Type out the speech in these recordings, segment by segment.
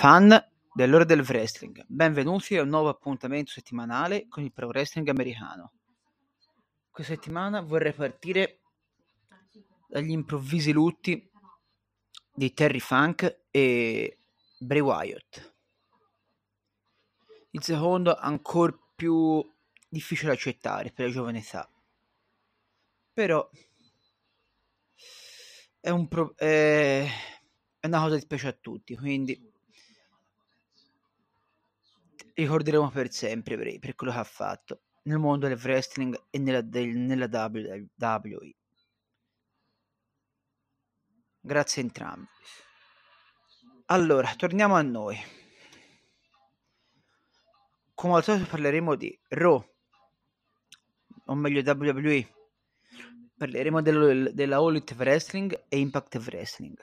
Fan dell'ora del wrestling, benvenuti a un nuovo appuntamento settimanale con il pro wrestling americano. Questa settimana vorrei partire dagli improvvisi lutti di Terry Funk e Bray Wyatt. Il secondo ancora più difficile da accettare per la giovane età. Però è, un pro- è, è una cosa di specie a tutti, quindi ricorderemo per sempre Bray per quello che ha fatto nel mondo del wrestling e nella, del, nella WWE. Grazie a entrambi. Allora, torniamo a noi. Come al solito parleremo di Raw, o meglio WWE. Parleremo del, della All Elite Wrestling e Impact Wrestling.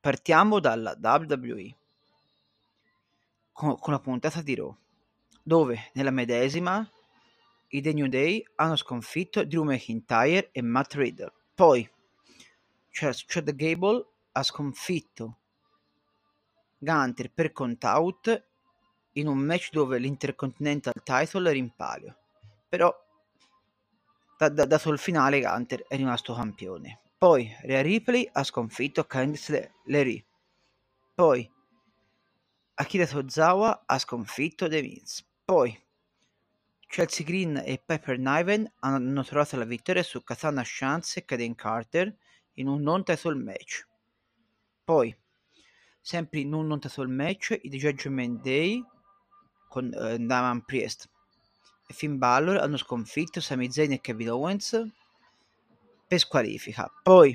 Partiamo dalla WWE con, con la puntata di Raw, dove nella medesima i The New Day hanno sconfitto Drew McIntyre e Matt Riddle. Poi Chad Gable ha sconfitto Gunter per count out in un match dove l'Intercontinental Title era in palio. Però da, da, dato il finale Gunter è rimasto campione. Poi Rhea Ripley ha sconfitto Candice LeRae. Poi Akira Tozawa ha sconfitto The Miz. Poi Chelsea Green e Pepper Niven hanno trovato la vittoria su Katana Chance e Caden Carter in un non title match. Poi, sempre in un non title match, i The Judgment Day con eh, Daman Priest e Finn Balor hanno sconfitto Sami Zayn e Kevin Owens per squalifica. Poi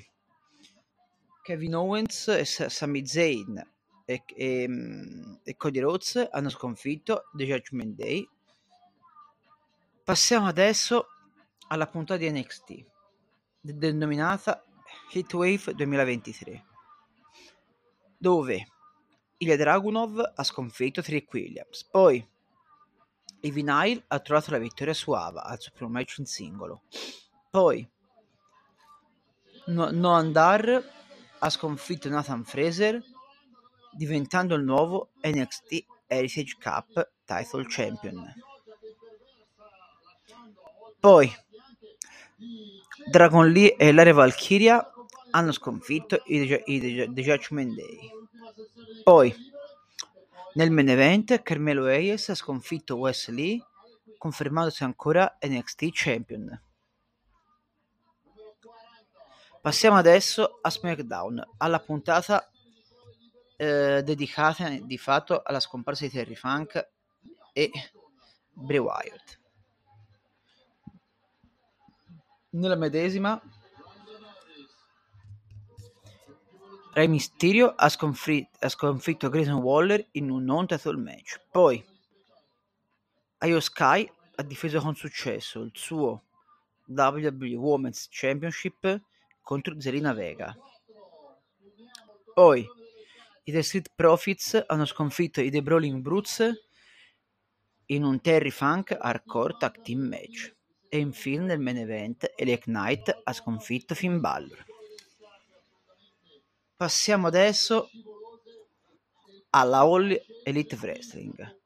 Kevin Owens e Sami Zayn e, e, mm, e Cody Rhodes hanno sconfitto The Judgment Day. Passiamo adesso alla puntata di NXT, denominata Heatwave 2023, dove Ilya Dragunov ha sconfitto Trick Williams. Poi Evie Nile ha trovato la vittoria su Ava al suo primo match in singolo. Poi no- Noam Dar ha sconfitto Nathan Fraser diventando il nuovo NXT Heritage Cup Title Champion. Poi Dragon Lee e Lare Valkyria hanno sconfitto i, i The Judgment Day. Poi nel main event Carmelo Hayes ha sconfitto Wes Lee confermandosi ancora NXT Champion. Passiamo adesso a SmackDown, alla puntata eh, dedicata di fatto alla scomparsa di Terry Funk e Bray Wyatt. Nella medesima Rey Mysterio ha, sconfit- ha sconfitto Grayson Waller in un non title match. Poi Io Sky ha difeso con successo il suo WWE Women's Championship contro Zelina Vega. Poi i The Street Profits hanno sconfitto i The Brawling Brutes in un Terry Funk Hardcore Tag Team match. E infine nel main event Elia Knight ha sconfitto Finn Balor. Passiamo adesso alla All Elite Wrestling,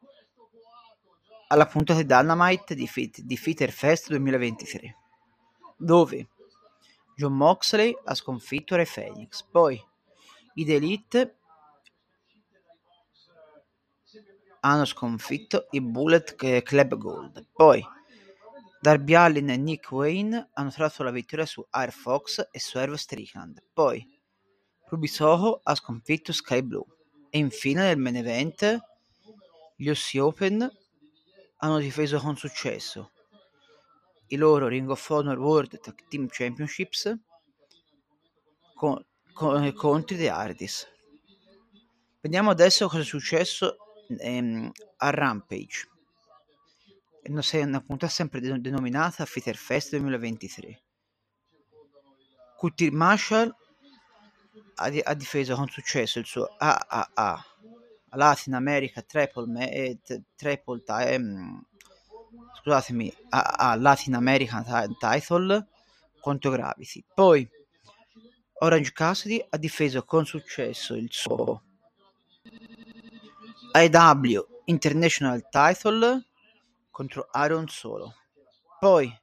alla puntata di Dynamite di, Fit, di Fitter Fest 2023, dove John Moxley ha sconfitto Re Phoenix, poi i The Elite hanno sconfitto i Bullet Club Gold, poi Darby Allin e Nick Wayne hanno trovato la vittoria su Air Fox e Swerve Strickland, poi Ruby Soho ha sconfitto Sky Blue. E infine nel main event gli Ossi Open hanno difeso con successo i loro Ring of Honor World Tag Team Championships con, con, contro i The Hardys. Vediamo adesso cosa è successo ehm, a Rampage. Una puntata sempre denominata Fighter Fest 2023. QT Marshall ha, ha, difeso con successo il suo AAA Latin America Triple, eh, triple time, scusatemi, AAA Latin American Title contro Gravity. Poi Orange Cassidy ha difeso con successo il suo AEW International Title contro Aaron Solo. Poi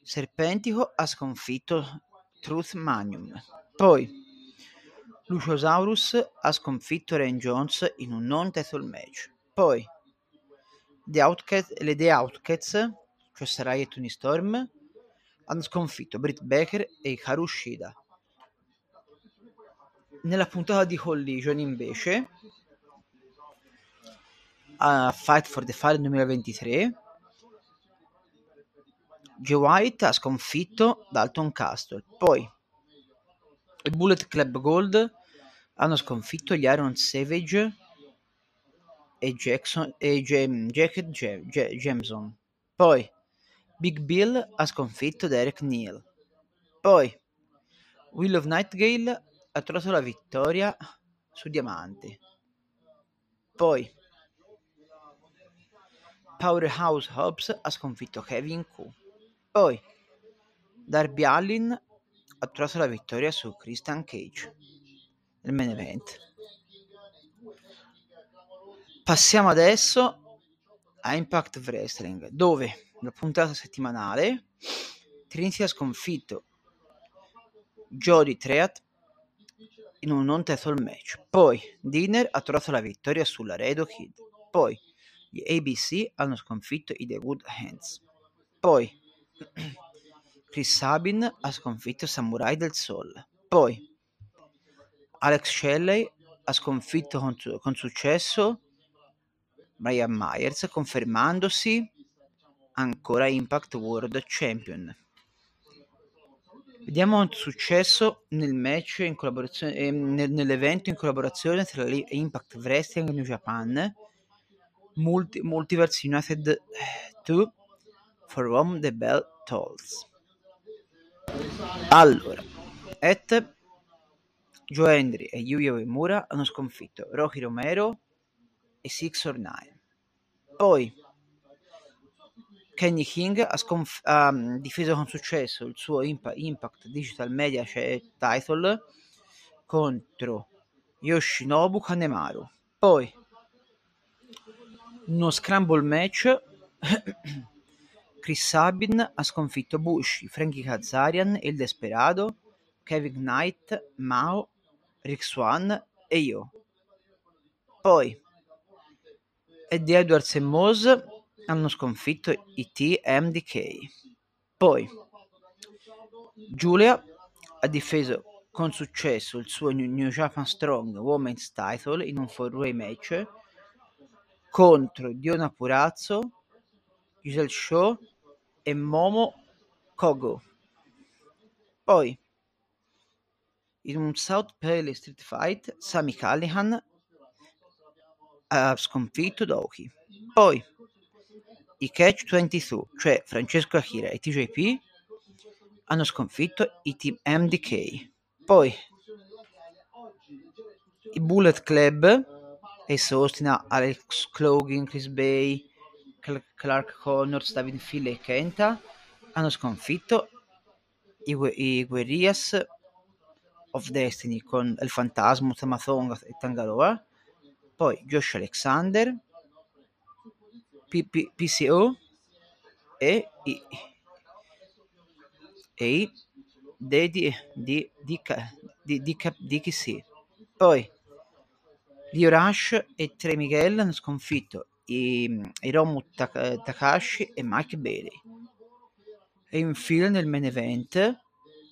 Serpentico ha sconfitto Truth Magnum. Poi Luciosaurus ha sconfitto Ren Jones in un non title match. Poi The Outcast, le The Outcats, cioè Sarai e Tony Storm, hanno sconfitto Britt Baker e Hikaru Shida. Nella puntata di Collision invece a Fight for the Fire 2023 Jay White ha sconfitto Dalton Castle poi i Bullet Club Gold hanno sconfitto gli Iron Savage e Jackson e Jem, Jacket Jameson. Poi Big Bill ha sconfitto Derek Neal. Poi Will of Nightgale ha trovato la vittoria su Diamante. Poi Powerhouse Hobbs ha sconfitto Kevin Q. Poi Darby Allin ha trovato la vittoria su Christian Cage nel main event. Passiamo adesso a Impact Wrestling, dove nella puntata settimanale Trinity ha sconfitto Jody Treat in un non title match. Poi Dinner ha trovato la vittoria sulla Redo Kid. Poi gli ABC hanno sconfitto i The Good Hands. Poi Chris Sabin ha sconfitto Samurai del Sol. Poi Alex Shelley ha sconfitto con, con successo Brian Myers, confermandosi ancora Impact World Champion. Vediamo quanto è successo nel match in collaborazione, eh, nell'evento in collaborazione tra Impact Wrestling e New Japan Multi- Multiverse United 2 For Whom the Bell Tolls. Allora, Et, Joe Henry e Yuya Uemura hanno sconfitto Rocky Romero e Six or Nine. Poi Kenny King ha, sconf- ha mm, difeso con successo il suo Imp- Impact Digital Media Title contro Yoshinobu Kanemaru. Poi uno scramble match Chris Sabin ha sconfitto Bushi, Frankie Kazarian, Il Desperado, Kevin Knight, Mao, Rick Swan e io. Poi Eddie Edwards e Moose hanno sconfitto i TMDK. Poi Giulia ha difeso con successo il suo New Japan Strong Women's Title in un 4-way match contro Diona Purazzo, Giselle Shaw e Momo Kogo. Poi, in un South Pale Street Fight, Sami Callihan ha sconfitto Doki. Poi, i Catch 22, cioè Francesco Akira e TJP, hanno sconfitto i team MDK. Poi, i Bullet Club Ace Austin, Alex Clogan, Chris Bay, Clark Connors, David Phil e Kenta hanno sconfitto i, i Guerrillas of Destiny con il Fantasma, Tamathonga e Tangaloa, poi Josh Alexander, P- PCO e i, e i di, di, di, di, di, di, di, di, di, poi Lio Rush e Trey Miguel hanno sconfitto i, Hiromu Takashi e Mike Bailey. E infine nel main event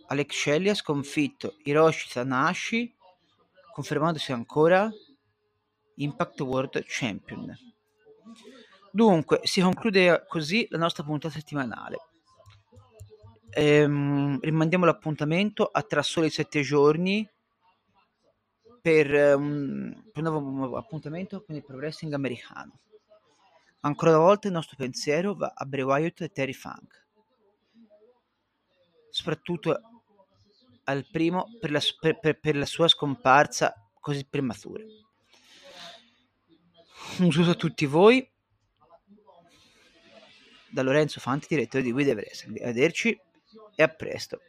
Alex Shelley ha sconfitto Hiroshi Tanahashi confermandosi ancora Impact World Champion. Dunque, si conclude così la nostra puntata settimanale. Ehm, rimandiamo l'appuntamento a tra soli sette giorni per un, per un nuovo appuntamento con il pro wrestling americano. Ancora una volta il nostro pensiero va a Bray Wyatt e Terry Funk, soprattutto al primo per la, per, per, la sua scomparsa così prematura. Un saluto a tutti voi da Lorenzo Fanti, direttore di Guida Wrestling. Arrivederci e a presto.